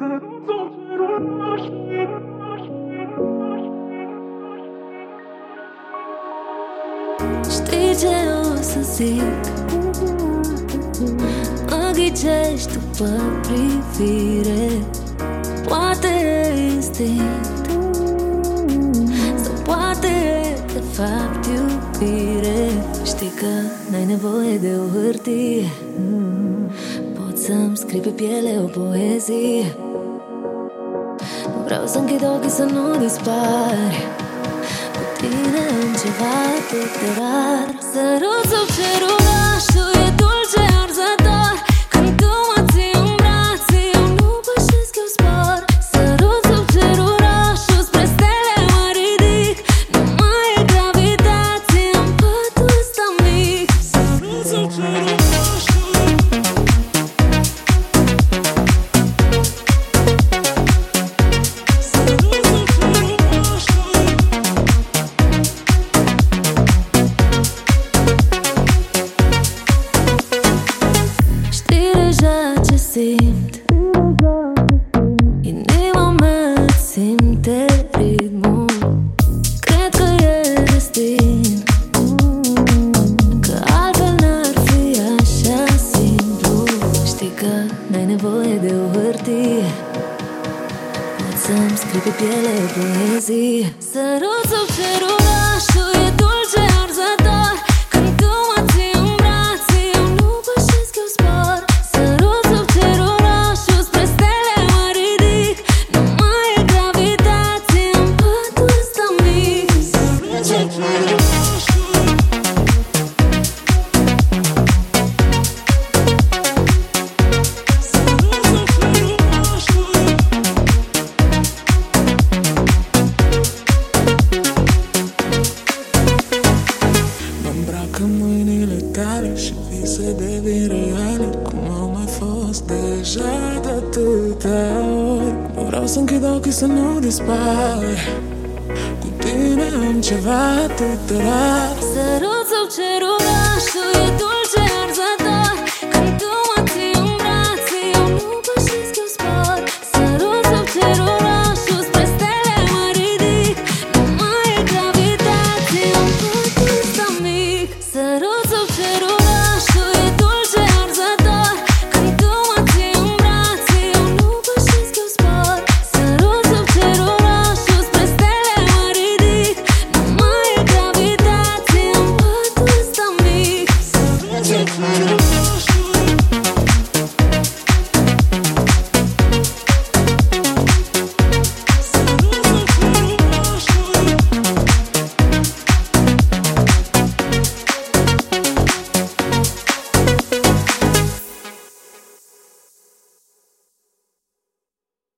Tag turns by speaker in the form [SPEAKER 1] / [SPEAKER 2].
[SPEAKER 1] Știi ce o să zic? Mă ghicești după privire. Poate e instinct Sau poate e de fapt iubire. Știi că n-ai nevoie de o hârtie. Poți să-mi scrii pe piele o poezie. Nu vreau să închid ochii să nu dispari tine în ceva atât de rar. Sărut sub cerul orașul simt. Inima mea simte ritmul. Cred că e destin. Că altfel n-ar fi așa simplu. Știi că n-ai nevoie de o hârtie. Poți să-mi scrii pe piele o poezie Sărut sub cerul orașul e dulce
[SPEAKER 2] să închid ochii să nu dispari Cu tine am ceva atât de rar.
[SPEAKER 1] Sărut sub cerul orașul e dulce arzător